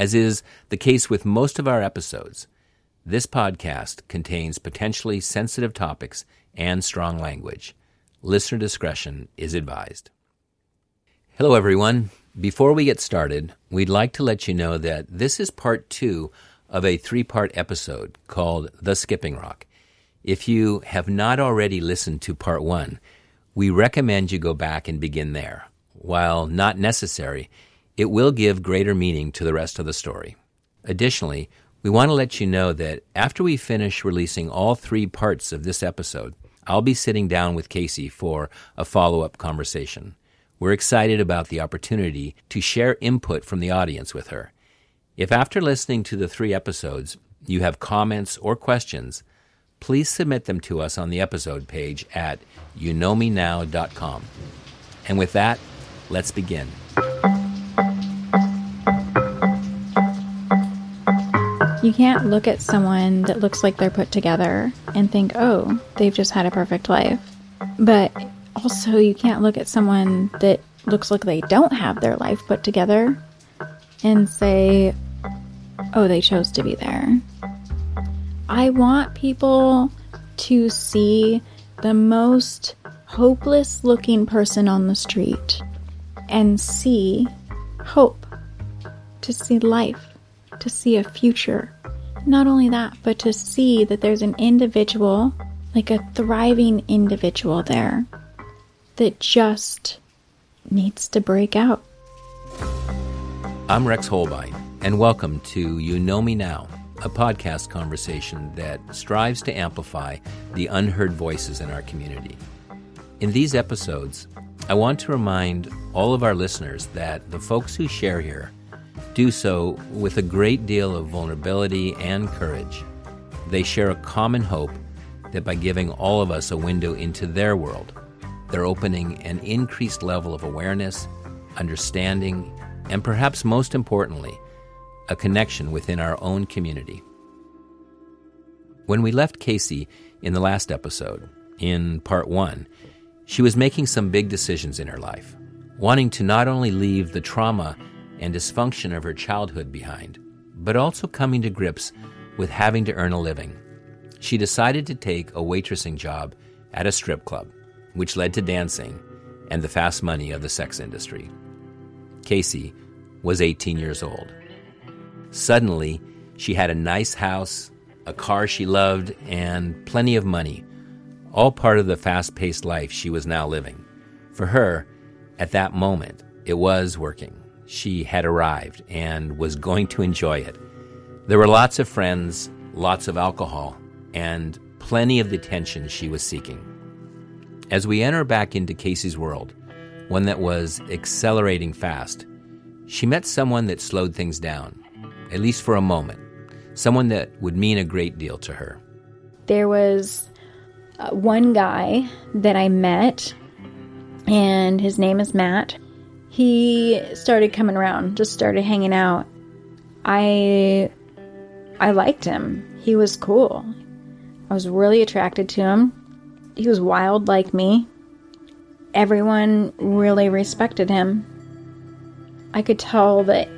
As is the case with most of our episodes, this podcast contains potentially sensitive topics and strong language. Listener discretion is advised. Hello, everyone. Before we get started, we'd like to let you know that this is part two of a three part episode called The Skipping Rock. If you have not already listened to part one, we recommend you go back and begin there. While not necessary, it will give greater meaning to the rest of the story. Additionally, we want to let you know that after we finish releasing all three parts of this episode, I'll be sitting down with Casey for a follow up conversation. We're excited about the opportunity to share input from the audience with her. If after listening to the three episodes you have comments or questions, please submit them to us on the episode page at youknowmenow.com. And with that, let's begin. You can't look at someone that looks like they're put together and think, oh, they've just had a perfect life. But also, you can't look at someone that looks like they don't have their life put together and say, oh, they chose to be there. I want people to see the most hopeless looking person on the street and see hope, to see life to see a future. Not only that, but to see that there's an individual, like a thriving individual there, that just needs to break out. I'm Rex Hohlbein, and welcome to You Know Me Now, a podcast conversation that strives to amplify the unheard voices in our community. In these episodes, I want to remind all of our listeners that the folks who share here do so with a great deal of vulnerability and courage. They share a common hope that by giving all of us a window into their world, they're opening an increased level of awareness, understanding, and perhaps most importantly, a connection within our own community. When we left Casey in the last episode, in part one, she was making some big decisions in her life, wanting to not only leave the trauma and dysfunction of her childhood behind, but also coming to grips with having to earn a living. She decided to take a waitressing job at a strip club, which led to dancing and the fast money of the sex industry. Casey was 18 years old. Suddenly, she had a nice house, a car she loved, and plenty of money, all part of the fast paced life she was now living. For her, at that moment, it was working she had arrived and was going to enjoy it. There were lots of friends, lots of alcohol, and plenty of the attention she was seeking. As we enter back into Casey's world, one that was accelerating fast, she met someone that slowed things down, at least for a moment, someone that would mean a great deal to her. There was uh, one guy that I met, and his name is Matt he started coming around, just started hanging out. I I liked him. He was cool. I was really attracted to him. He was wild like me. Everyone really respected him. I could tell that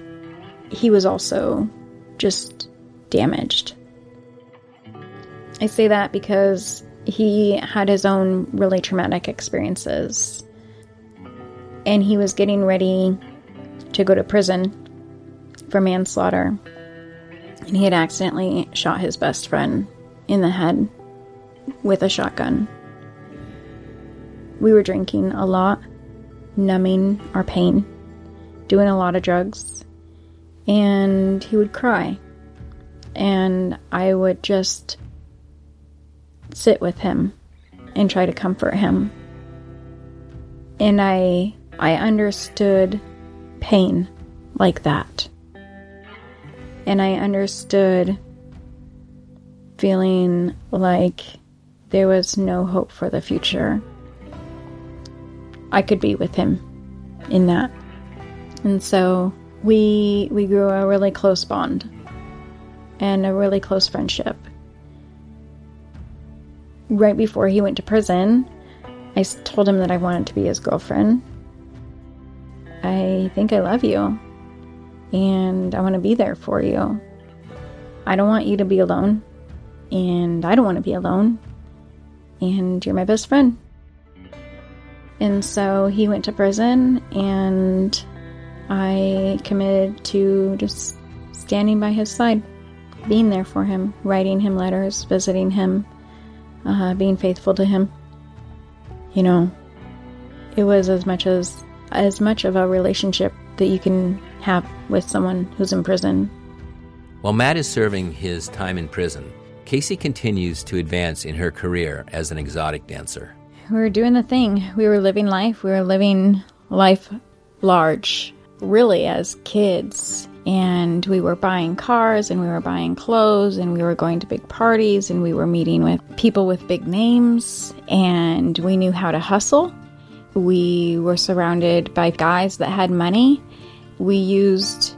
he was also just damaged. I say that because he had his own really traumatic experiences and he was getting ready to go to prison for manslaughter. And he had accidentally shot his best friend in the head with a shotgun. We were drinking a lot, numbing our pain, doing a lot of drugs, and he would cry. And I would just sit with him and try to comfort him. And I I understood pain like that. And I understood feeling like there was no hope for the future. I could be with him in that. And so we we grew a really close bond and a really close friendship. Right before he went to prison, I told him that I wanted to be his girlfriend I think I love you. and I want to be there for you. I don't want you to be alone, and I don't want to be alone, and you're my best friend. And so he went to prison, and I committed to just standing by his side, being there for him, writing him letters, visiting him, uh, being faithful to him. You know, it was as much as as much of a relationship that you can have with someone who's in prison. While Matt is serving his time in prison, Casey continues to advance in her career as an exotic dancer. We were doing the thing. We were living life. We were living life large, really, as kids. And we were buying cars and we were buying clothes and we were going to big parties and we were meeting with people with big names and we knew how to hustle. We were surrounded by guys that had money. We used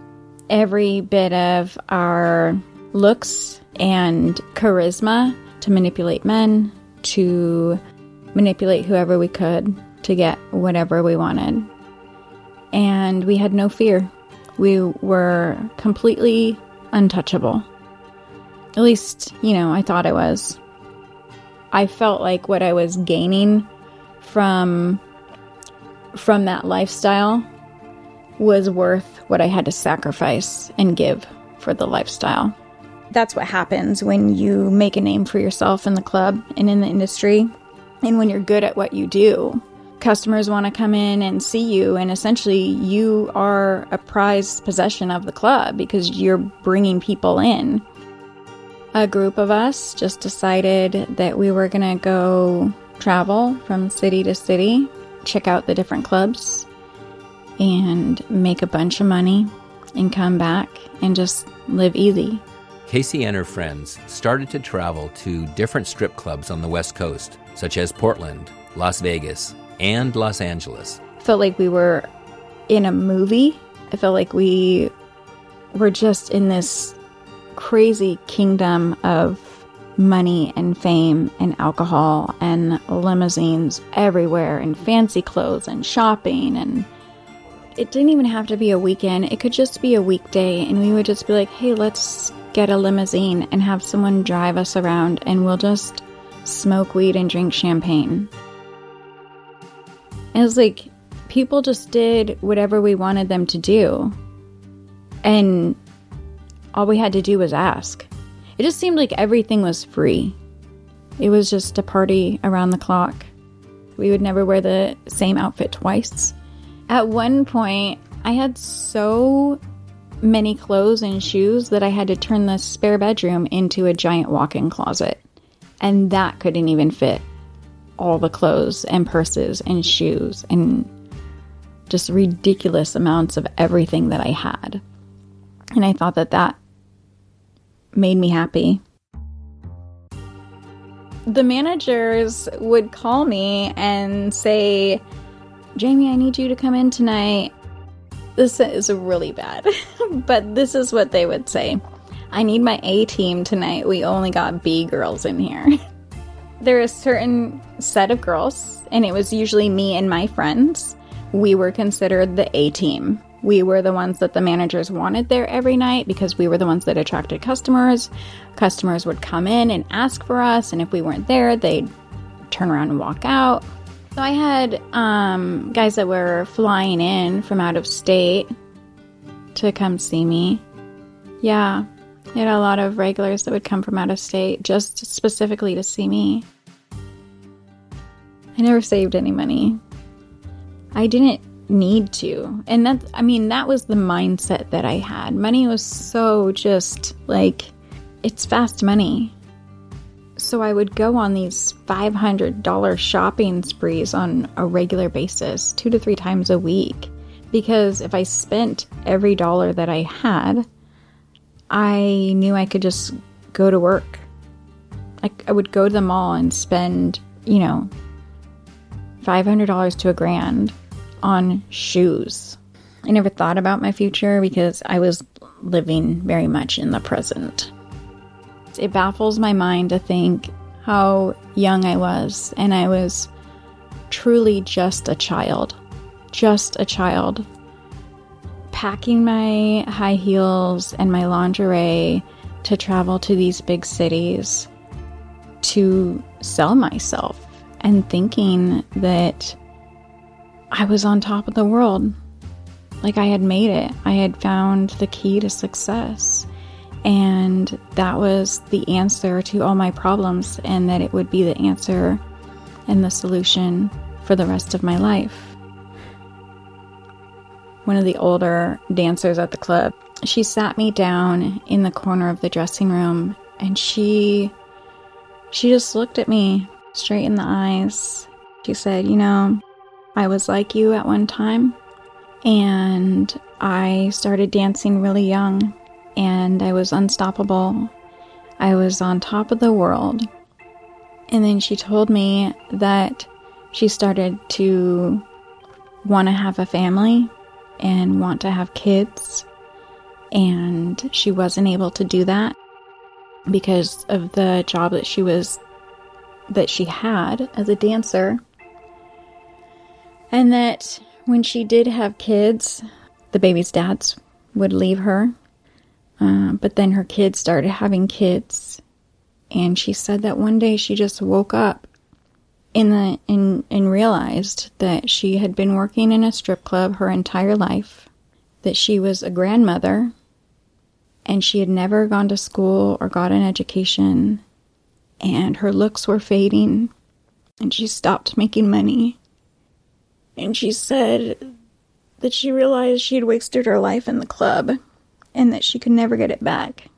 every bit of our looks and charisma to manipulate men, to manipulate whoever we could to get whatever we wanted. And we had no fear. We were completely untouchable. At least, you know, I thought I was. I felt like what I was gaining from from that lifestyle was worth what I had to sacrifice and give for the lifestyle. That's what happens when you make a name for yourself in the club and in the industry, and when you're good at what you do. Customers want to come in and see you, and essentially, you are a prized possession of the club because you're bringing people in. A group of us just decided that we were going to go travel from city to city, check out the different clubs, and make a bunch of money and come back and just live easy. Casey and her friends started to travel to different strip clubs on the West Coast, such as Portland, Las Vegas, and Los Angeles. Felt like we were in a movie. I felt like we were just in this crazy kingdom of money and fame and alcohol and limousines everywhere and fancy clothes and shopping and it didn't even have to be a weekend. It could just be a weekday and we would just be like, "Hey, let's get a limousine and have someone drive us around and we'll just smoke weed and drink champagne." And it was like people just did whatever we wanted them to do. And all we had to do was ask. It just seemed like everything was free. It was just a party around the clock. We would never wear the same outfit twice. At one point, I had so many clothes and shoes that I had to turn the spare bedroom into a giant walk in closet. And that couldn't even fit all the clothes and purses and shoes and just ridiculous amounts of everything that I had. And I thought that that made me happy. The managers would call me and say, Jamie, I need you to come in tonight. This is really bad, but this is what they would say I need my A team tonight. We only got B girls in here. there is a certain set of girls, and it was usually me and my friends. We were considered the A team. We were the ones that the managers wanted there every night because we were the ones that attracted customers. Customers would come in and ask for us, and if we weren't there, they'd turn around and walk out. So I had um, guys that were flying in from out of state to come see me. Yeah, I had a lot of regulars that would come from out of state just specifically to see me. I never saved any money. I didn't need to. And that, I mean, that was the mindset that I had. Money was so just like, it's fast money. So I would go on these $500 shopping sprees on a regular basis, two to three times a week. Because if I spent every dollar that I had, I knew I could just go to work. I, I would go to the mall and spend, you know, $500 to a grand on shoes. I never thought about my future because I was living very much in the present. It baffles my mind to think how young I was, and I was truly just a child. Just a child. packing my high heels and my lingerie to travel to these big cities to sell myself and thinking that I was on top of the world. Like I had made it. I had found the key to success. And that was the answer to all my problems, and that it would be the answer and the solution for the rest of my life. One of the older dancers at the club, she sat me down in the corner of the dressing room and she she just looked at me straight in the eyes. She said, "You know, I was like you at one time, and I started dancing really young, and I was unstoppable. I was on top of the world. And then she told me that she started to want to have a family and want to have kids, and she wasn't able to do that because of the job that she was that she had as a dancer and that when she did have kids, the baby's dads would leave her. Uh, but then her kids started having kids. And she said that one day she just woke up in the in and realized that she had been working in a strip club her entire life, that she was a grandmother, and she had never gone to school or got an education, and her looks were fading, and she stopped making money and she said that she realized she had wasted her life in the club and that she could never get it back.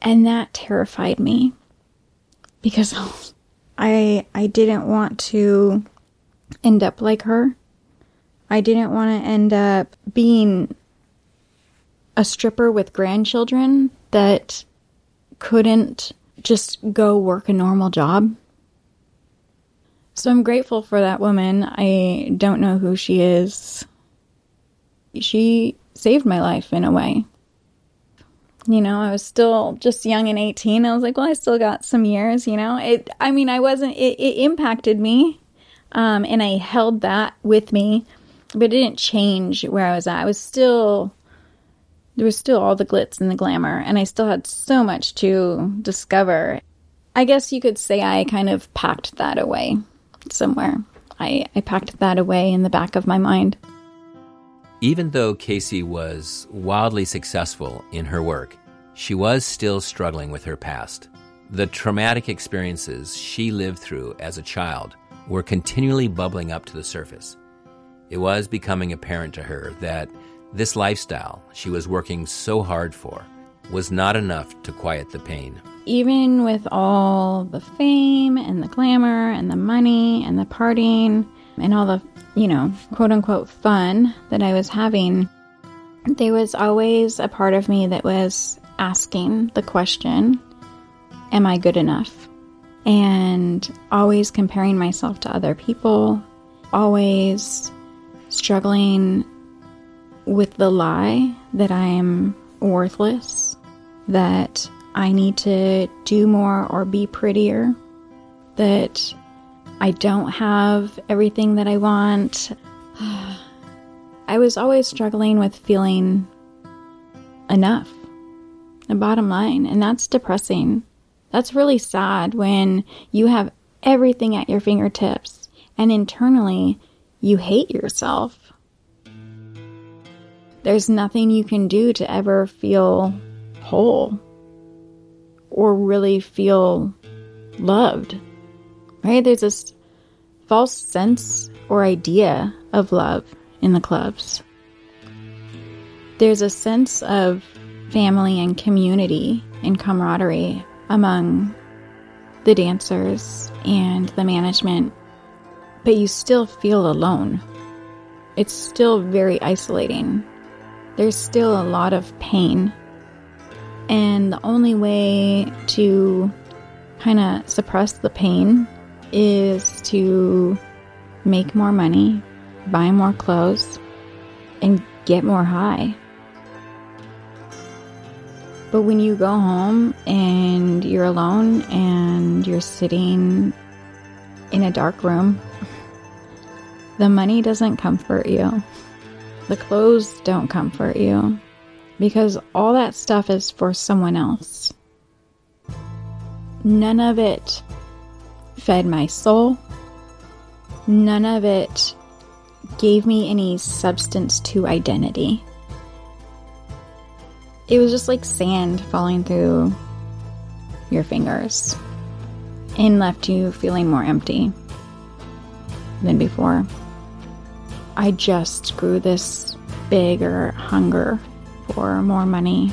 And that terrified me because I I didn't want to end up like her. I didn't want to end up being a stripper with grandchildren that couldn't just go work a normal job so I'm grateful for that woman. I don't know who she is. She saved my life in a way. You know, I was still just young and 18. I was like, well, I still got some years, you know. It I mean, I wasn't it, it impacted me. Um, and I held that with me, but it didn't change where I was at. I was still there was still all the glitz and the glamour, and I still had so much to discover. I guess you could say I kind of packed that away somewhere. I, I packed that away in the back of my mind. Even though Casey was wildly successful in her work, she was still struggling with her past. The traumatic experiences she lived through as a child were continually bubbling up to the surface. It was becoming apparent to her that this lifestyle she was working so hard for was not enough to quiet the pain even with all the fame and the glamour and the money and the partying and all the, you know, quote unquote fun that I was having, there was always a part of me that was asking the question, Am I good enough? And always comparing myself to other people, always struggling with the lie that I am worthless, that I need to do more or be prettier, that I don't have everything that I want. I was always struggling with feeling enough, the bottom line, and that's depressing. That's really sad when you have everything at your fingertips and internally you hate yourself. There's nothing you can do to ever feel whole or really feel loved. Right? There's this false sense or idea of love in the clubs. There's a sense of family and community and camaraderie among the dancers and the management, but you still feel alone. It's still very isolating. There's still a lot of pain and the only way to kind of suppress the pain is to make more money, buy more clothes, and get more high. But when you go home and you're alone and you're sitting in a dark room, the money doesn't comfort you. The clothes don't comfort you because all that stuff is for someone else. None of it fed my soul. None of it gave me any substance to identity. It was just like sand falling through your fingers and left you feeling more empty than before. I just grew this bigger hunger for more money,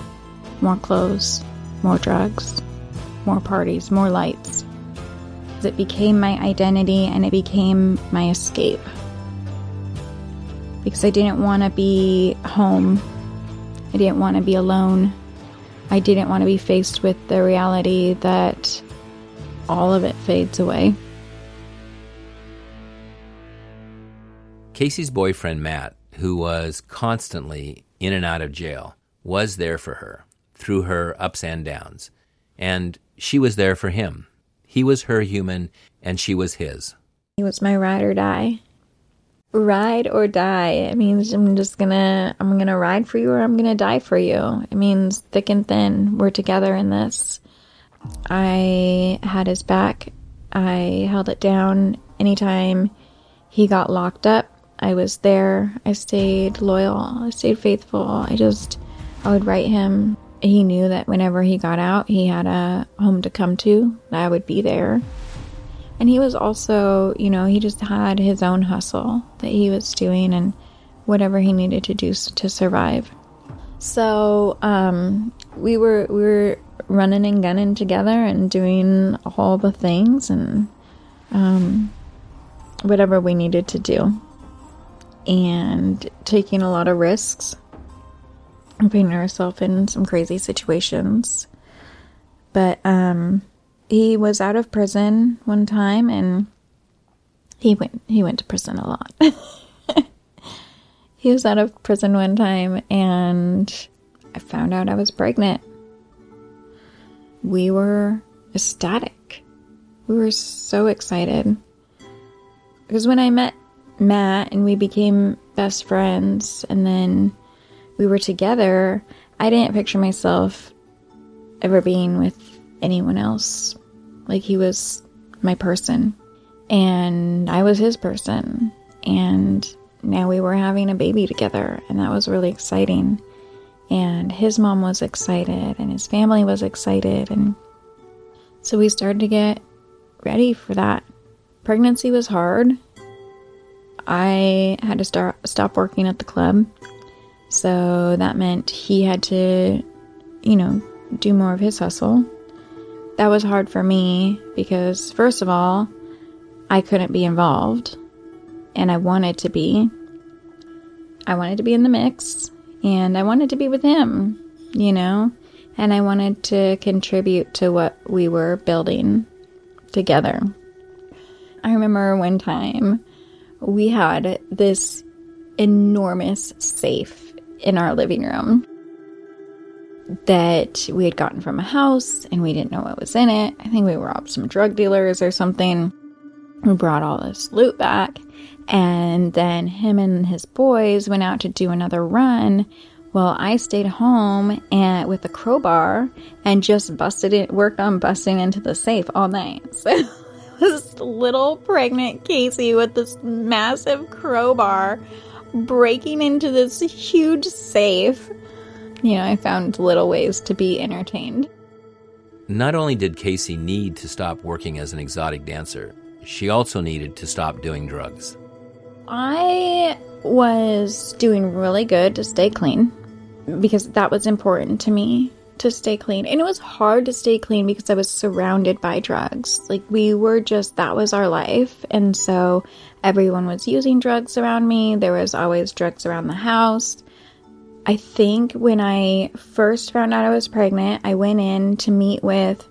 more clothes, more drugs, more parties, more lights. It became my identity and it became my escape. Because I didn't want to be home. I didn't want to be alone. I didn't want to be faced with the reality that all of it fades away. Casey's boyfriend, Matt, who was constantly in and out of jail, was there for her through her ups and downs. And she was there for him. He was her human, and she was his. He was my ride or die. Ride or die. It means I'm just gonna, I'm gonna ride for you or I'm gonna die for you. It means thick and thin. We're together in this. I had his back. I held it down anytime he got locked up. I was there. I stayed loyal. I stayed faithful. I just, I would write him. He knew that whenever he got out, he had a home to come to. I would be there. And he was also, you know, he just had his own hustle that he was doing and whatever he needed to do to survive. So, um, we were, we were running and gunning together and doing all the things and, um, whatever we needed to do and taking a lot of risks and putting ourselves in some crazy situations. But um, he was out of prison one time, and he went he went to prison a lot. he was out of prison one time, and I found out I was pregnant. We were ecstatic. We were so excited because when I met Matt and we became best friends and then we were together, I didn't picture myself ever being with anyone else. Like he was my person and I was his person. And now we were having a baby together and that was really exciting. And his mom was excited and his family was excited and so we started to get ready for that. Pregnancy was hard I had to start stop working at the club. So that meant he had to, you know, do more of his hustle. That was hard for me because first of all, I couldn't be involved and I wanted to be. I wanted to be in the mix and I wanted to be with him, you know, and I wanted to contribute to what we were building together. I remember one time we had this enormous safe in our living room that we had gotten from a house and we didn't know what was in it. I think we robbed some drug dealers or something. We brought all this loot back. And then him and his boys went out to do another run. Well, I stayed home and with a crowbar and just busted it, worked on busting into the safe all night. So this little pregnant Casey with this massive crowbar breaking into this huge safe. You know, I found little ways to be entertained. Not only did Casey need to stop working as an exotic dancer, she also needed to stop doing drugs. I was doing really good to stay clean because that was important to me to stay clean. And it was hard to stay clean because I was surrounded by drugs. Like we were just, that was our life. And so everyone was using drugs around me. There was always drugs around the house. I think when I first found out I was pregnant, I went in to meet with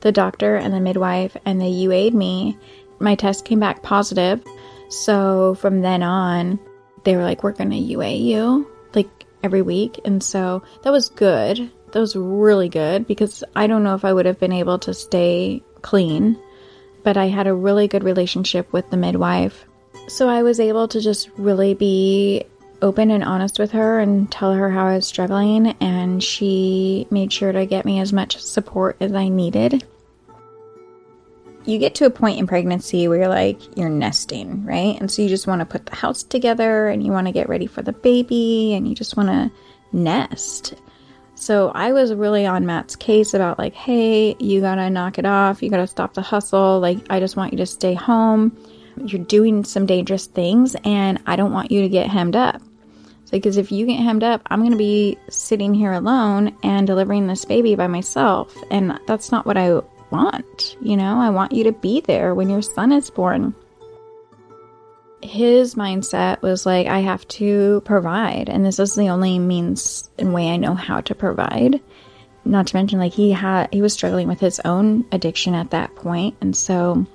the doctor and the midwife, and they UA'd me. My test came back positive. So from then on, they were like, We're going to UA you like every week. And so that was good that was really good because I don't know if I would have been able to stay clean, but I had a really good relationship with the midwife. So I was able to just really be open and honest with her and tell her how I was struggling, and she made sure to get me as much support as I needed. You get to a point in pregnancy where you're like, you're nesting, right? And so you just want to put the house together and you want to get ready for the baby and you just want to nest. So I was really on Matt's case about, like, hey, you gotta knock it off, you gotta stop the hustle, like, I just want you to stay home. You're doing some dangerous things, and I don't want you to get hemmed up. Like, Because if you get hemmed up, I'm to be sitting here alone and delivering this baby by myself. And that's not what I want. You know, I want you to be there when your son is born. His mindset was like, I have to provide. And this is the only means and way I know how to provide. Not to mention, like, he had, he was struggling with his own addiction at that. And so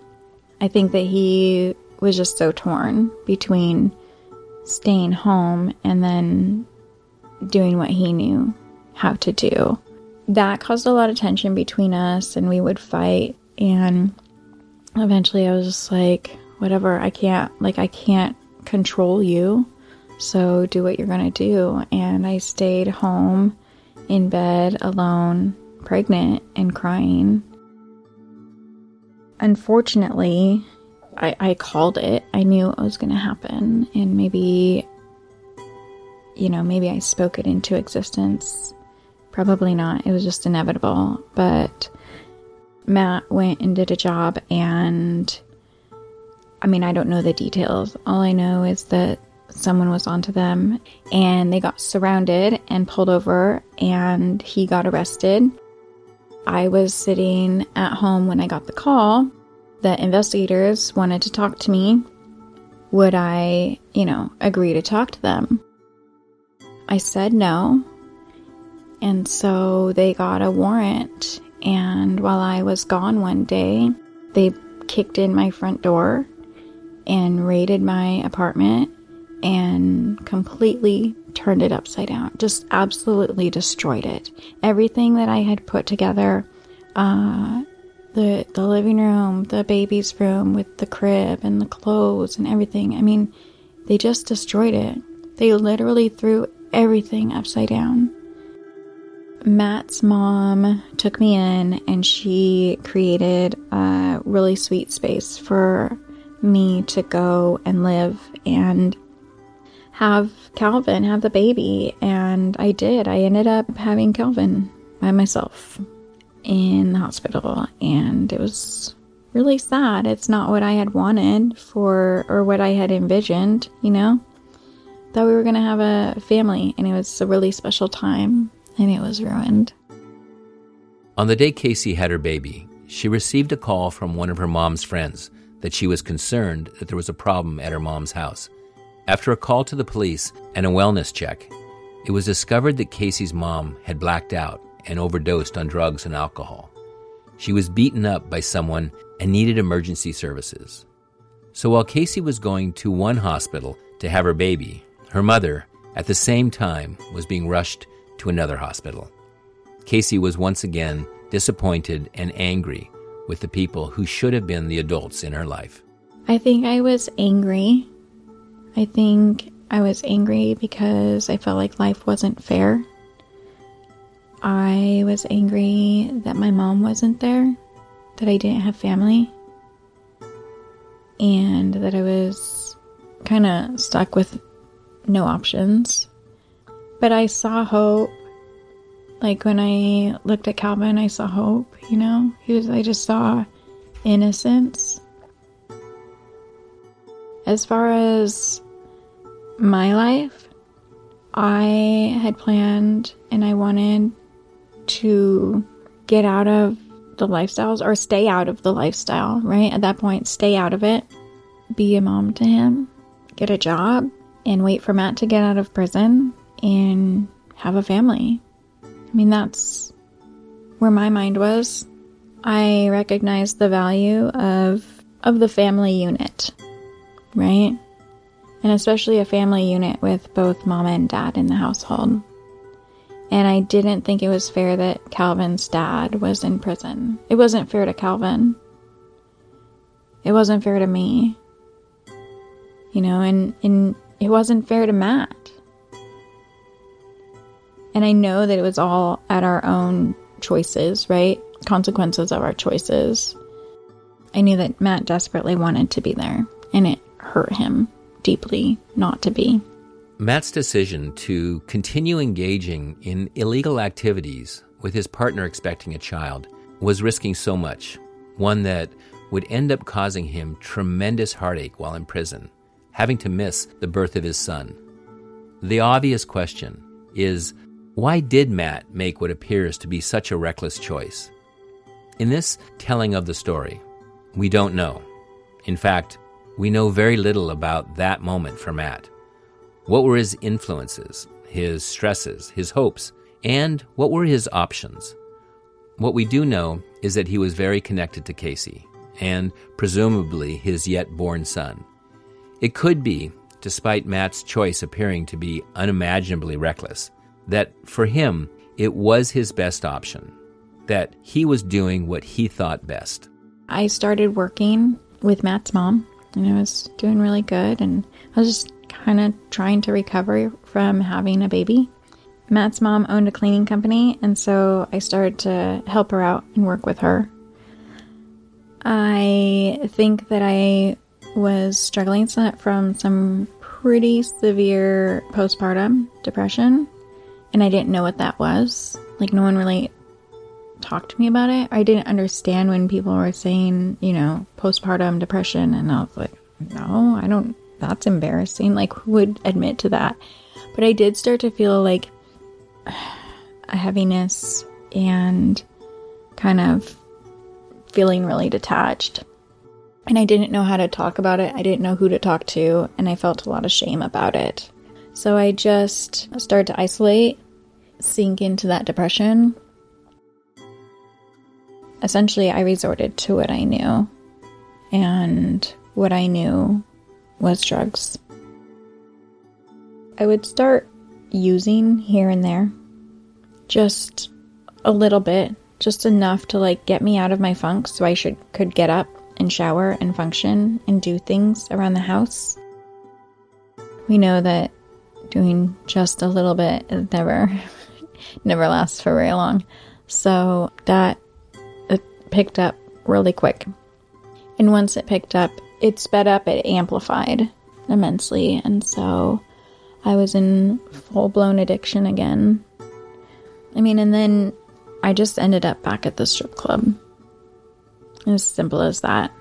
I think that he was just so torn between staying home and then doing what he knew how to do. That caused a lot of tension between us, and we would fight. And eventually, I was just like, whatever, I can't, like, I can't control you. So do what you're going to do. And I stayed home in bed alone, pregnant, and crying. Unfortunately, I, I called it. I knew it was going to happen. And maybe, you know, maybe I spoke it into existence. Probably not. It was just inevitable. But Matt went and did a job. And I mean, I don't know the details. All I know is that someone was onto them and they got surrounded and pulled over and he got arrested. I was sitting at home when I got the call the investigators wanted to talk to me, would I, you know, agree to talk to them? I said no. And so they got a warrant. And while I was gone one day, they kicked in my front door and raided my apartment and completely turned it upside down. Just absolutely destroyed it. Everything that I had put together, uh, the the living room, the baby's room with the crib and the clothes and everything. I mean, they just destroyed it. They literally threw everything upside down. Matt's mom took me in and she created a really sweet space for me to go and live and have Calvin, have the baby. And I did. I ended up having Calvin by myself in the hospital and it was really sad. It's not what I had wanted for or what I had envisioned, you know? Thought we were going to have a family and it was a really special time and it was ruined. On the day Casey had her baby, she received a call from one of her mom's friends that she was concerned that there was a problem at her mom's house. After a call to the police and a wellness check, it was discovered that Casey's mom had blacked out and overdosed on drugs and alcohol. She was beaten up by someone and needed emergency services. So while Casey was going to one hospital to have her baby, her mother, at the same time, was being rushed to another hospital. Casey was once again disappointed and angry with the people who should have been the adults in her life. I think I was angry. I think I was angry because I felt like life wasn't fair. I was angry that my mom wasn't there, that I didn't have family, and that I was kind of stuck with no options. But I saw hope. Like when I looked at Calvin, I saw hope, you know? He was I just saw innocence. As far as my life, I had planned and I wanted to get out of the lifestyles or stay out of the lifestyle, right? At that point, stay out of it, be a mom to him, get a job, and wait for Matt to get out of prison and have a family. I mean, that's where my mind was. I recognized the value of of the family unit, right? And especially a family unit with both mom and dad in the household. And I didn't think it was fair that Calvin's dad was in prison. It wasn't fair to Calvin. It wasn't fair to me. You know, and, and it wasn't fair to Matt. And I know that it was all at our own choices, right? Consequences of our choices. I knew that Matt desperately wanted to be there, and it hurt him deeply not to be. Matt's decision to continue engaging in illegal activities with his partner expecting a child was risking so much, one that would end up causing him tremendous heartache while in prison, having to miss the birth of his son. The obvious question is why did Matt make what appears to be such a reckless choice? In this telling of the story, we don't know. In fact, we know very little about that moment for Matt. What were his influences, his stresses, his hopes, and what were his options? What we do know is that he was very connected to Casey, and presumably his yet born son. It could be, despite Matt's choice appearing to be unimaginably reckless, that for him it was his best option, that he was doing what he thought best. I started working with Matt's mom, and I was doing really good, and I was just kind of trying to recover from having a baby. Matt's mom owned a cleaning company, and so I started to help her out and work with her. I think that I was struggling from some pretty severe postpartum depression, and I didn't know what that was. Like, no one really talked to me about it. I didn't understand when people were saying, you know, postpartum depression, and I was like, no, I don't, that's embarrassing. Like, who would admit to that? But I did start to feel like a heaviness and kind of feeling really detached. And I didn't know how to talk about it. I didn't know who to talk to, and I felt a lot of shame about it. So I just started to isolate, sink into that depression. Essentially, I resorted to what I knew, and what I knew was drugs. I would start using here and there, just a little bit, just enough to like get me out of my funk so I should could get up and shower and function and do things around the house. We know that doing just a little bit is never never lasts for very long. So that it picked up really quick. And once it picked up, it sped up, it amplified immensely. And so I was in full blown addiction again. I mean, and then I just ended up back at the strip club. As simple as that.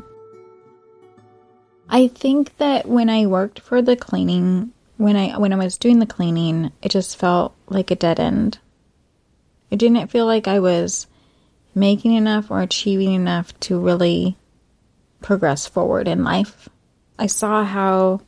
I think that when I worked for the cleaning, when I when I was doing the cleaning, it just felt like a dead end. It didn't feel like I was making enough or achieving enough to really progress forward in life. I saw how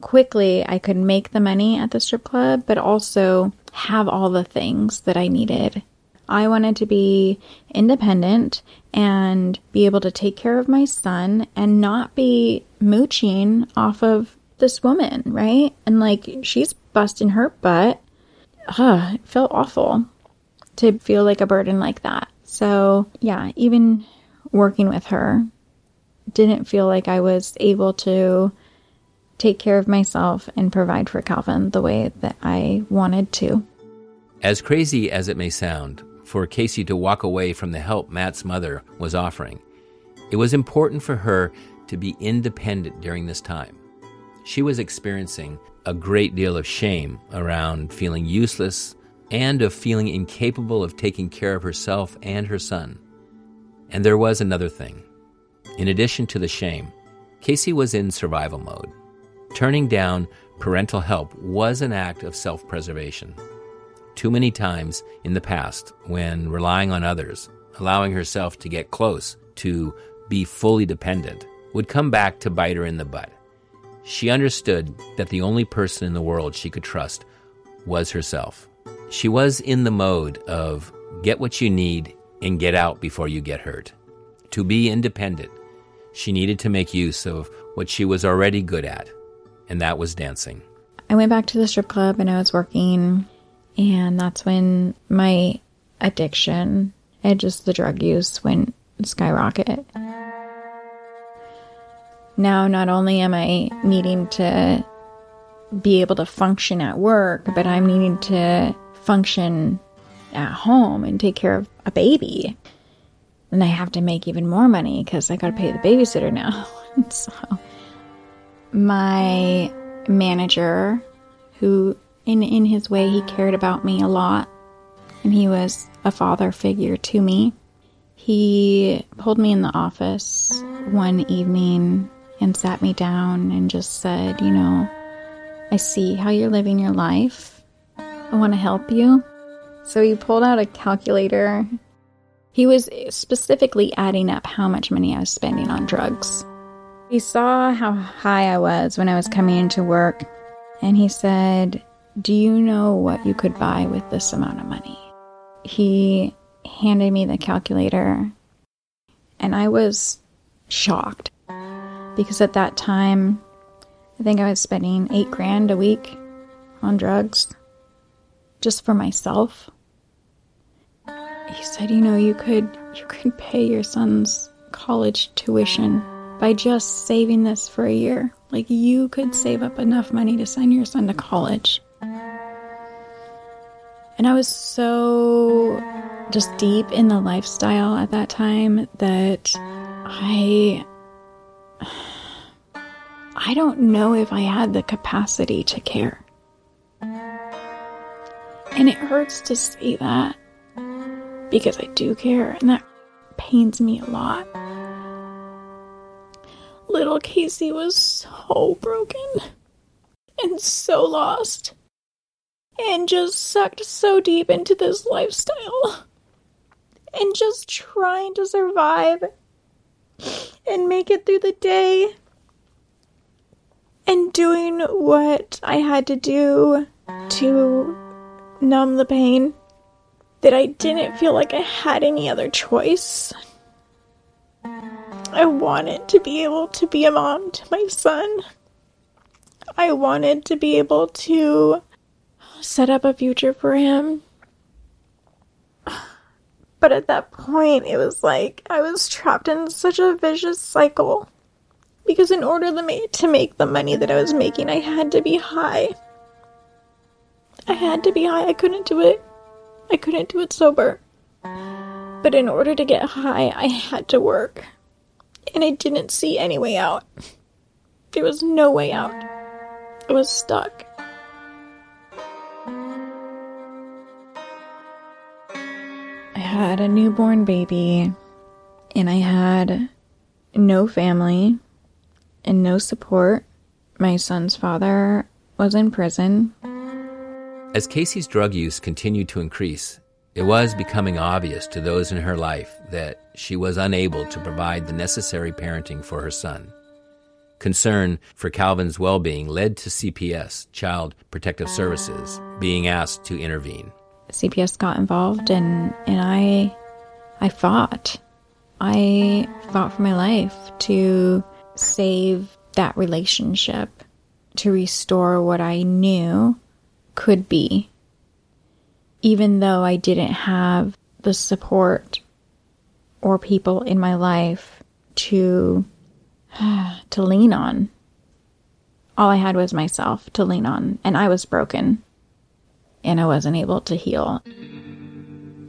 quickly I could make the money at the strip club, but also have all the things that I needed I wanted to be independent and be able to take care of my son and not be mooching off of this woman, right? And like she's busting her butt. Ugh, it felt awful to feel like a burden like that. So, yeah, even working with her didn't feel like I was able to take care of myself and provide for Calvin the way that I wanted to. As crazy as it may sound, for Casey to walk away from the help Matt's mother was offering. It was important for her to be independent during this time. She was experiencing a great deal of shame around feeling useless and of feeling incapable of taking care of herself and her son. And there was another thing. In addition to the shame, Casey was in survival mode. Turning down parental help was an act of self preservation too many times in the past when relying on others, allowing herself to get close, to be fully dependent, would come back to bite her in the butt. She understood that the only person in the world she could trust was herself. She was in the mode of get what you need and get out before you get hurt. To be independent, she needed to make use of what she was already good at, and that was dancing. I went back to the strip club and I was working and that's when my addiction and just the drug use went skyrocket. Now, not only am I needing to be able to function at work, but I'm needing to function at home and take care of a baby. And I have to make even more money because I got to pay the babysitter now. so, my manager, who in in his way he cared about me a lot, and he was a father figure to me. He pulled me in the office one evening and sat me down and just said, You know, I see how you're living your life. I want to help you. So he pulled out a calculator. He was specifically adding up how much money I was spending on drugs. He saw how high I was when I was coming into work, and he said, Do you know what you could buy with this amount of money? He handed me the calculator, and I was shocked because at that time, I think I was spending eight grand a week on drugs just for myself. He said, "You know, you could you could pay your son's college tuition by just saving this for a year. Like you could save up enough money to send your son to college." And I was so just deep in the lifestyle at that time that I I don't know if I had the capacity to care. And it hurts to say that because I do care and that pains me a lot. Little Casey was so broken and so lost and just sucked so deep into this lifestyle and just trying to survive and make it through the day and doing what I had to do to numb the pain that I didn't feel like I had any other choice. I wanted to be able to be a mom to my son. I wanted to be able to set up a future for him. But at that point, it was like I was trapped in such a vicious cycle. Because in order to make the money that I was making, I had to be high. I had to be high. I couldn't do it. I couldn't do it sober. But in order to get high, I had to work. And I didn't see any way out. There was no way out. I was stuck. I had a newborn baby, and I had no family and no support. My son's father was in prison. As Casey's drug use continued to increase, it was becoming obvious to those in her life that she was unable to provide the necessary parenting for her son. Concern for Calvin's well being led to CPS, Child Protective Services, being asked to intervene. CPS got involved and, and I I fought. I fought for my life to save that relationship, to restore what I knew could be, even though I didn't have the support or people in my life to to lean on. All I had was myself to lean on, and I was broken and I wasn't able to heal.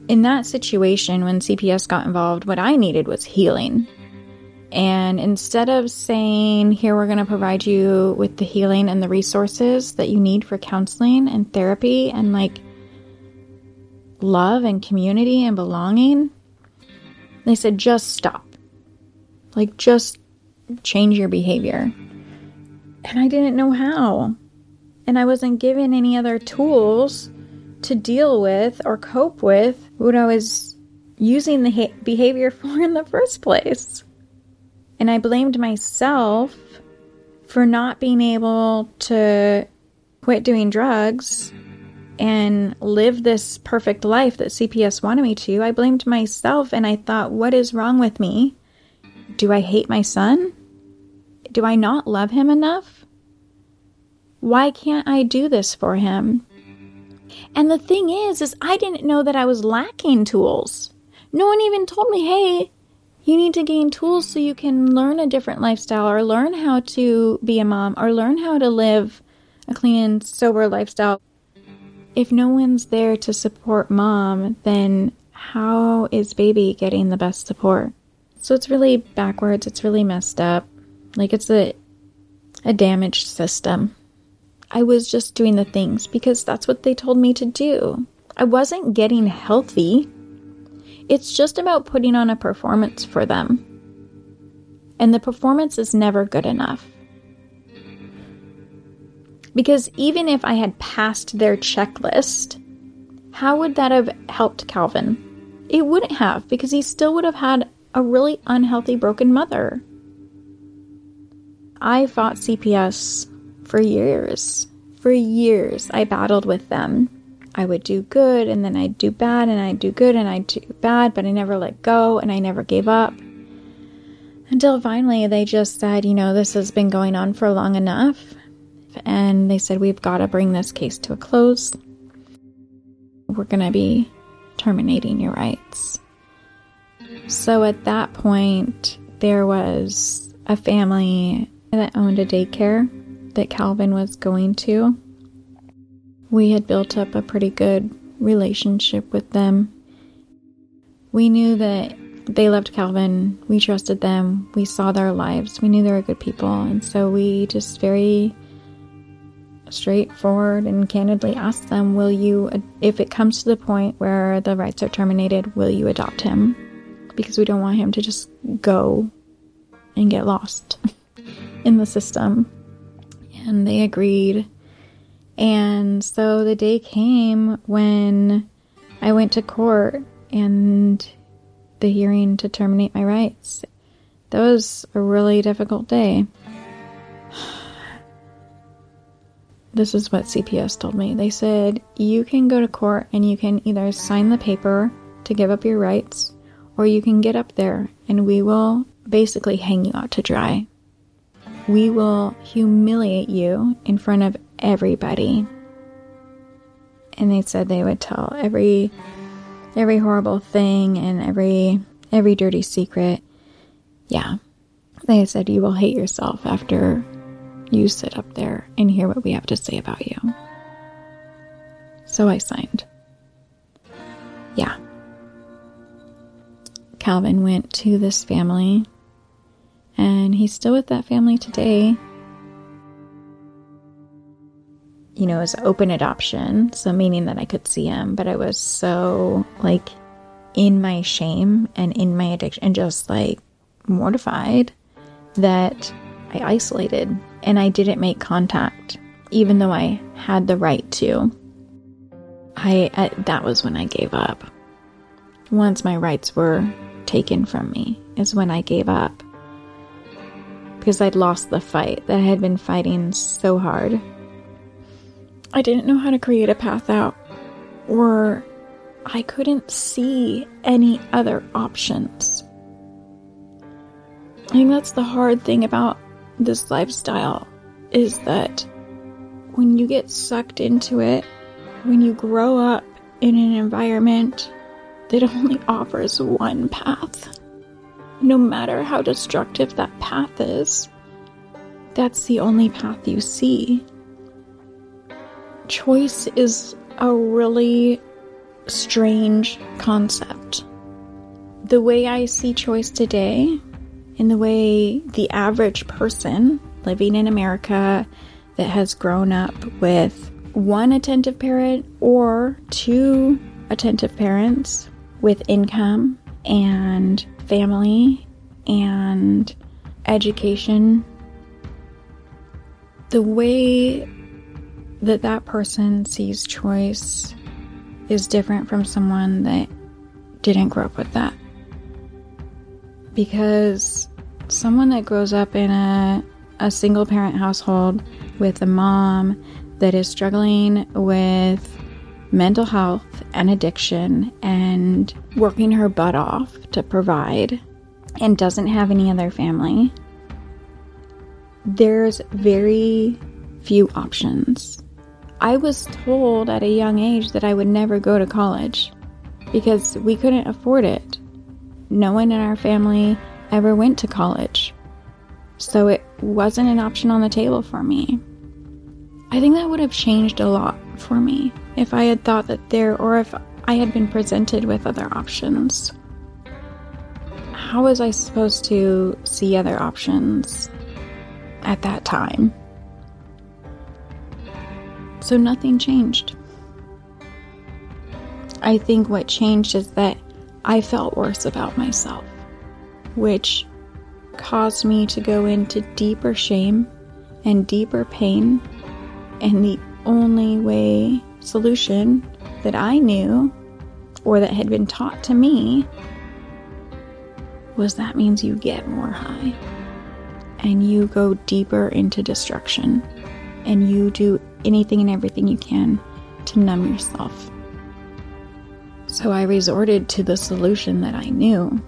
In that situation, when CPS got involved, what I needed was healing. And instead of saying, here, we're going to provide you with the healing and the resources that you need for counseling and therapy and like love and community and belonging, they said, just stop. Like, just change your behavior. And I didn't know how. And I wasn't given any other tools to deal with or cope with what I was using the ha- behavior for in the first place. And I blamed myself for not being able to quit doing drugs and live this perfect life that CPS wanted me to. I blamed myself and I thought, what is wrong with me? Do I hate my son? Do I not love him enough? Why can't I do this for him? And the thing is, is I didn't know that I was lacking tools. No one even told me, hey, you need to gain tools so you can learn a different lifestyle or learn how to be a mom or learn how to live a clean and sober lifestyle. if no one's there to support mom, then how is baby getting the best support? So it's really backwards. It's really messed up. Like it's a a damaged system. I was just doing the things because that's what they told me to do. I wasn't getting healthy. It's just about putting on a performance for them. And the performance is never good enough. Because even if I had passed their checklist, how would that have helped Calvin? It wouldn't have, because he still would have had a really unhealthy, broken mother. I fought CPS for years. For years, I battled with them. I would do good, and then I'd do bad, and I'd do good, and I'd do bad, but I never let go, and I never gave up. Until finally, they just said, you know, this has been going on for long enough. And they said, we've got to bring this case to a close. We're going to be terminating your rights. So at that point, there was a family that owned a daycare that Calvin was going to. We had built up a pretty good relationship with them. We knew that they loved Calvin. We trusted them. We saw their lives. We knew they were good people. And so we just very straightforward and candidly asked them, Will you, if it comes to the point where the rights are terminated, will you adopt him? Because we don't want him to just go and get lost in the system. And they agreed. And so the day came when I went to court and the hearing to terminate my rights. That was a really difficult day. This is what CPS told me. They said, You can go to court and you can either sign the paper to give up your rights, or you can get up there and we will basically hang you out to dry. We will humiliate you in front of everybody. And they said they would tell every every horrible thing and every every dirty secret. Yeah. They said you will hate yourself after you sit up there and hear what we have to say about you. So I signed. Yeah. Calvin went to this family and he's still with that family today. You know, was open adoption, so meaning that I could see him, but I was so like in my shame and in my addiction and just like mortified that I isolated and I didn't make contact, even though I had the right to. I, I that was when I gave up. Once my rights were taken from me, is when I gave up. Because I'd lost the fight that I had been fighting so hard. I didn't know how to create a path out, or I couldn't see any other options. I think that's the hard thing about this lifestyle is that when you get sucked into it, when you grow up in an environment that only offers one path, no matter how destructive that path is, that's the only path you see. Choice is a really strange concept. The way I see choice today in the way the average person living in America that has grown up with one attentive parent or two attentive parents with income and family and education, the way that that person sees choice is different from someone that didn't grow up with that because someone that grows up in a, a single parent household with a mom that is struggling with mental health and addiction and working her butt off to provide and doesn't have any other family, there's very few options. I was told at a young age that I would never go to college because we couldn't afford it no one in our family ever went to college. So it wasn't an option on the table for me. I think that would have changed a lot for me if I had thought that there, or if I had been presented with other options. How was I supposed to see other options at that time? So nothing changed. I think what changed is that I felt worse about myself, which caused me to go into deeper shame and deeper pain. And the only way solution that I knew or that had been taught to me was that means you get more high and you go deeper into destruction and you do anything and everything you can to numb yourself. So I resorted to the solution that I knew.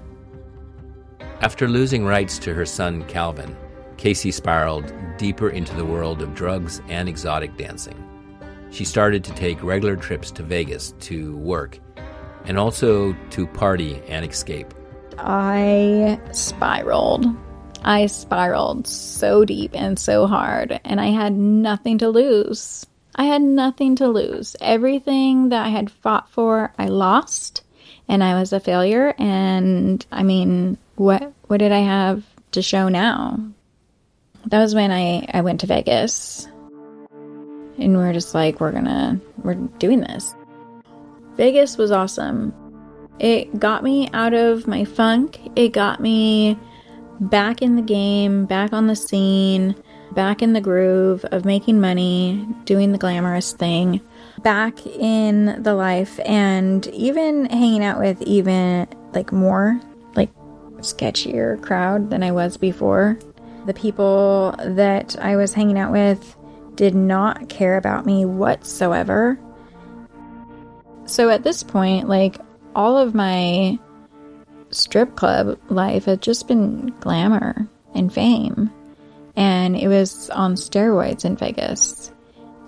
After losing rights to her son Calvin, Casey spiraled deeper into the world of drugs and exotic dancing. She started to take regular trips to Vegas to work and also to party and escape. I spiraled. I spiraled so deep and so hard, and I had nothing to lose. I had nothing to lose. Everything that I had fought for, I lost, and I was a failure. And I mean, what what did I have to show now? That was when I I went to Vegas, and we are just like, we're gonna we're doing this. Vegas was awesome. It got me out of my funk. It got me back in the game, back on the scene, back in the groove of making money, doing the glamorous thing, back in the life, and even hanging out with even like more like sketchier crowd than I was before. The people that I was hanging out with did not care about me whatsoever. So at this point, like all of my strip club life had just been glamour and fame. And it was on steroids in Vegas.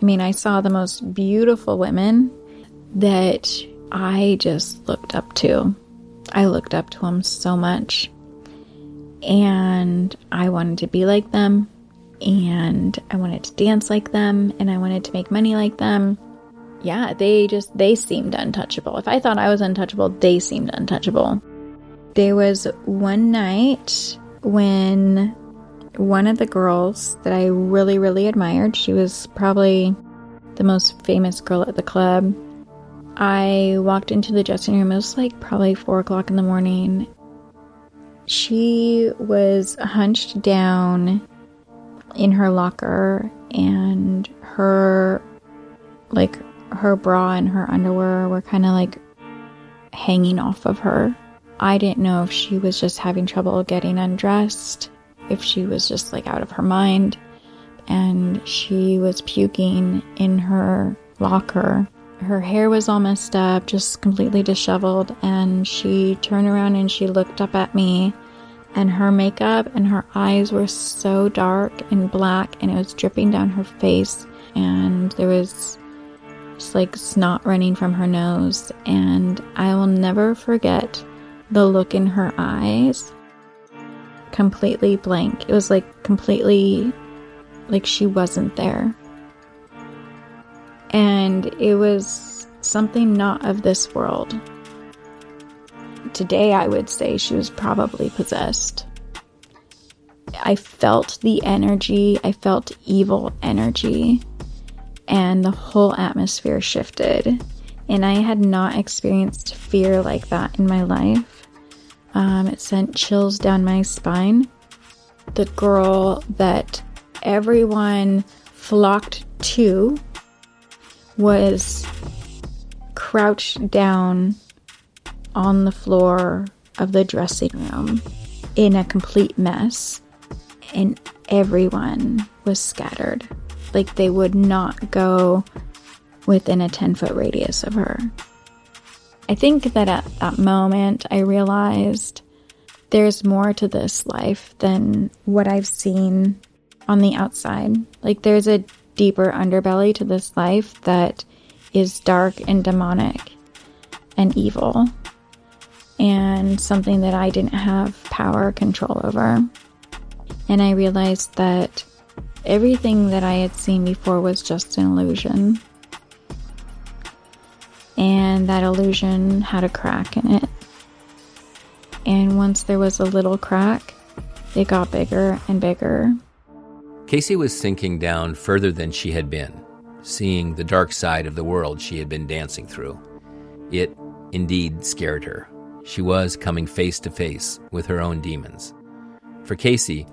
I mean, I saw the most beautiful women that I just looked up to. I looked up to them so much. And I wanted to be like them. And I wanted to dance like them. And I wanted to make money like them. Yeah, they just, they seemed untouchable. If I thought I was untouchable, they seemed untouchable. There was one night when one of the girls that I really, really admired, she was probably the most famous girl at the club. I walked into the dressing room, it was like probably four o'clock in the morning. She was hunched down in her locker, and her, like, her bra and her underwear were kind of like hanging off of her. I didn't know if she was just having trouble getting undressed, if she was just like out of her mind, and she was puking in her locker. Her hair was all messed up, just completely disheveled, and she turned around and she looked up at me, and her makeup and her eyes were so dark and black, and it was dripping down her face, and there was just like snot running from her nose, and I will never forget the look in her eyes completely blank. It was like completely like she wasn't there. And it was something not of this world. Today, I would say she was probably possessed. I felt the energy, I felt evil energy, and the whole atmosphere shifted. And I had not experienced fear like that in my life. Um, it sent chills down my spine. The girl that everyone flocked to was crouched down on the floor of the dressing room in a complete mess, and everyone was scattered. Like they would not go within a 10 foot radius of her. I think that at that moment I realized there's more to this life than what I've seen on the outside. Like there's a deeper underbelly to this life that is dark and demonic and evil and something that I didn't have power control over. And I realized that everything that I had seen before was just an illusion. And that illusion had a crack in it. And once there was a little crack, it got bigger and bigger. Casey was sinking down further than she had been, seeing the dark side of the world she had been dancing through. It indeed scared her. She was coming face to face with her own demons. For Casey,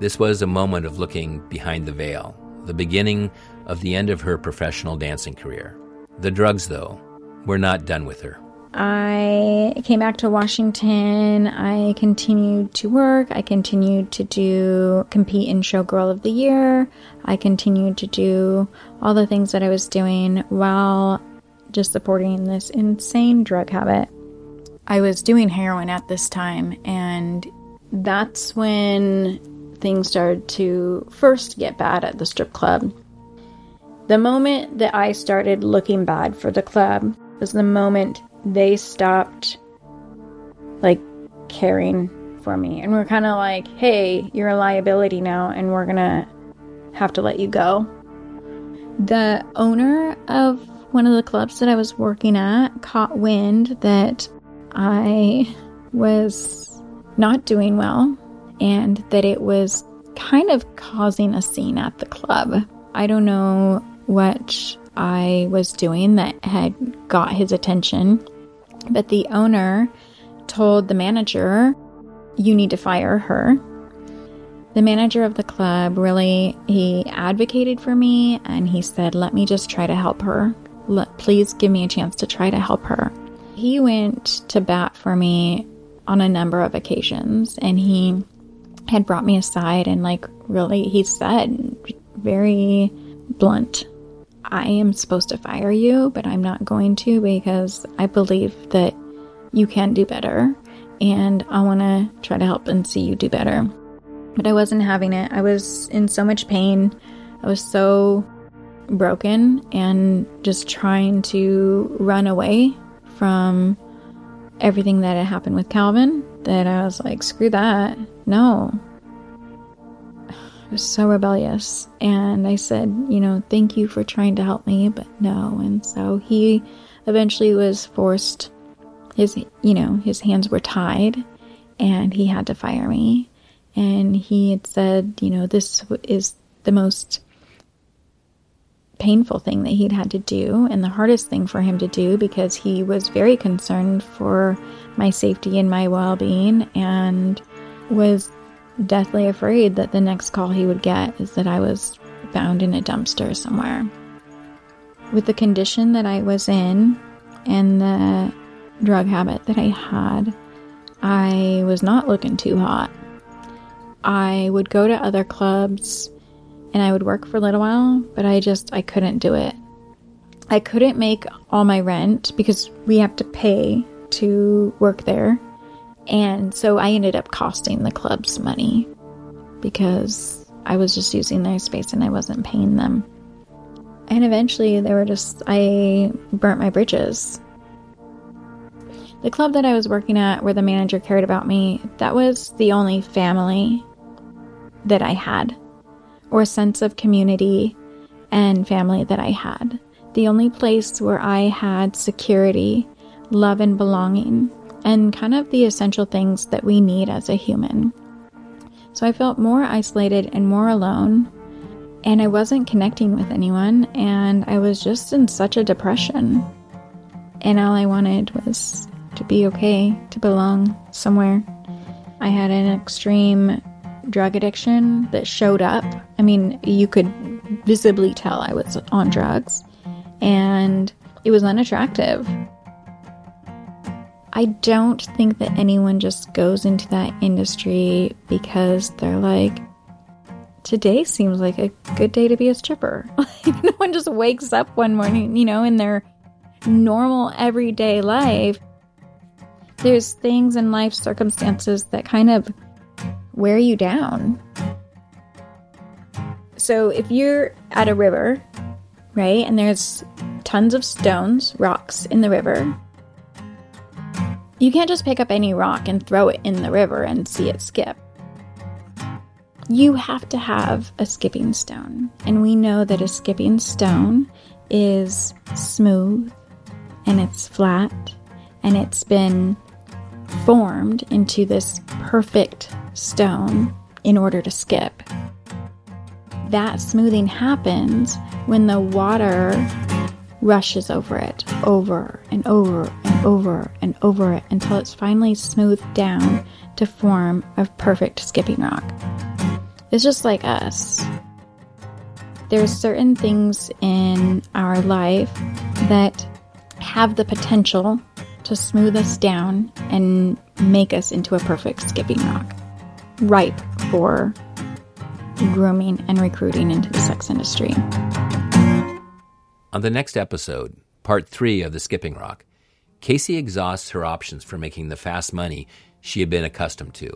this was a moment of looking behind the veil, the beginning of the end of her professional dancing career. The drugs, though, were not done with her. I came back to Washington. I continued to work. I continued to do compete in Showgirl of the Year. I continued to do all the things that I was doing while just supporting this insane drug habit. I was doing heroin at this time, and that's when things started to first get bad at the strip club. The moment that I started looking bad for the club was the moment they stopped like caring for me. And we're kind of like hey you're a liability now and we're gonna have to let you go. The owner of one of the clubs that i was working at caught wind that i was not doing well and that it was kind of causing a scene at the club. I don't know what I was doing that had got his attention. But the owner told the manager, You need to fire her. The manager of the club really he advocated for me and he said, "Let me just try to help her. Let, please give me a chance to try to help her." He went to bat for me on a number of occasions and he had brought me aside and like really he said very blunt I am supposed to fire you, but I'm not going to because I believe that you can do better and I want to try to help and see you do better. But I wasn't having it. I was in so much pain. I was so broken and just trying to run away from everything that had happened with Calvin that I was like, screw that. No, was so rebellious. And I said, you know, thank you for trying to help me, but no. And so he eventually was forced, his, you know, his hands were tied and he had to fire me. And he had said, you know, this is the most painful thing that he'd had to do and the hardest thing for him to do because he was very concerned for my safety and my well being and was deathly afraid that the next call he would get is that I was found in a dumpster somewhere. With the condition that I was in and the drug habit that I had, I was not looking too hot. I would go to other clubs and I would work for a little while, but I just I couldn't do it. I couldn't make all my rent because we have to pay to work there and so I ended up costing the clubs money because I was just using their space and I wasn't paying them. And eventually they were just, I burnt my bridges. The club that I was working at, where the manager cared about me, that was the only family that I had, or sense of community and family that I had. The only place where I had security, love, and belonging and kind of the essential things that we need as a human. So I felt more isolated and more alone, and I wasn't connecting with anyone, and I was just in such a depression. And all I wanted was to be okay, to belong somewhere. I had an extreme drug addiction that showed up. I mean, you could visibly tell I was on drugs, and it was unattractive. I don't think that anyone just goes into that industry because they're like, today seems like a good day to be a stripper. no one just wakes up one morning, you know, in their normal everyday life. There's things in life circumstances that kind of wear you down. So if you're at a river, right, and there's tons of stones, rocks in the river, you can't just pick up any rock and throw it in the river and see it skip. You have to have a skipping stone. And we know that a skipping stone is smooth and it's flat and it's been formed into this perfect stone in order to skip. That smoothing happens when the water rushes over it over and over and over and over it until it's finally smoothed down to form a perfect skipping rock. It's just like us. There's certain things in our life that have the potential to smooth us down and make us into a perfect skipping rock, ripe for grooming and recruiting into the sex industry. On the next episode, part three of The Skipping Rock, Casey exhausts her options for making the fast money she had been accustomed to.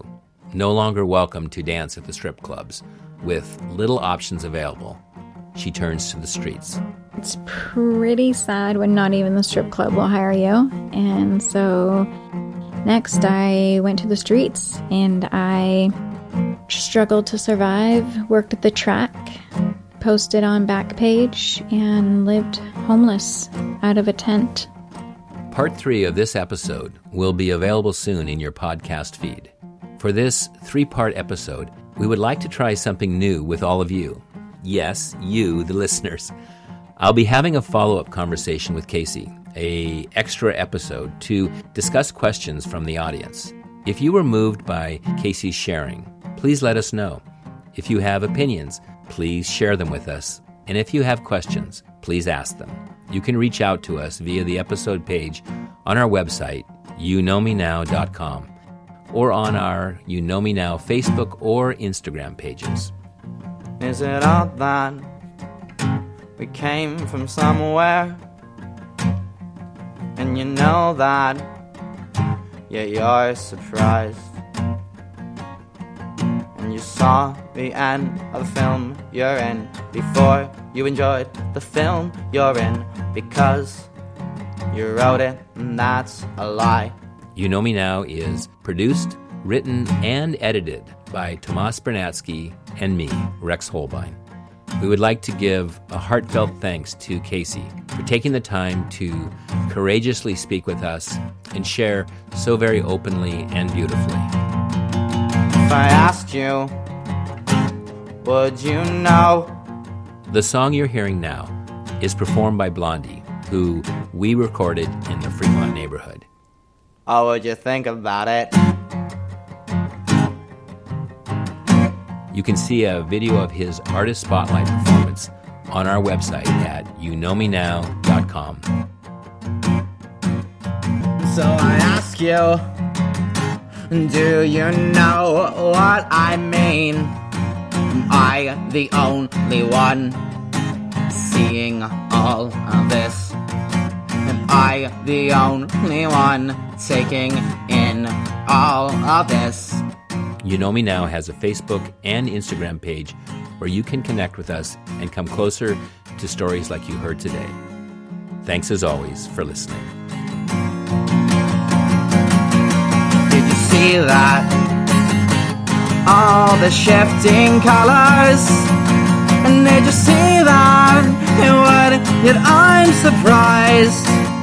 No longer welcome to dance at the strip clubs, with little options available, she turns to the streets. It's pretty sad when not even the strip club will hire you. And so next, I went to the streets and I struggled to survive, worked at the track, posted on Backpage, and lived homeless out of a tent. Part three of this episode will be available soon in your podcast feed. For this three part episode, we would like to try something new with all of you. Yes, you, the listeners. I'll be having a follow up conversation with Casey, a extra episode to discuss questions from the audience. If you were moved by Casey's sharing, please let us know. If you have opinions, please share them with us. And if you have questions, please ask them. You can reach out to us via the episode page on our website, youknowmenow.com, or on our You Know Me Now Facebook or Instagram pages. Is it odd that we came from somewhere? And you know that, yet you're surprised. Saw the end of the film you're in before you enjoyed the film you're in because you wrote it, and that's a lie. You Know Me Now is produced, written, and edited by Tomas Bernatsky and me, Rex Hohlbein. We would like to give a heartfelt thanks to Casey for taking the time to courageously speak with us and share so very openly and beautifully. If I asked you, would you know? The song you're hearing now is performed by Blondie, who we recorded in the Fremont neighborhood. How would you think about it? You can see a video of his artist spotlight performance on our website at youknowmenow.com. So I ask you, do you know what I mean? Am I the only one seeing all of this? Am I the only one taking in all of this? You Know Me Now has a Facebook and Instagram page where you can connect with us and come closer to stories like you heard today. Thanks as always for listening. Did you see that? All the shifting colors. And did you see that? What? Yet I'm surprised.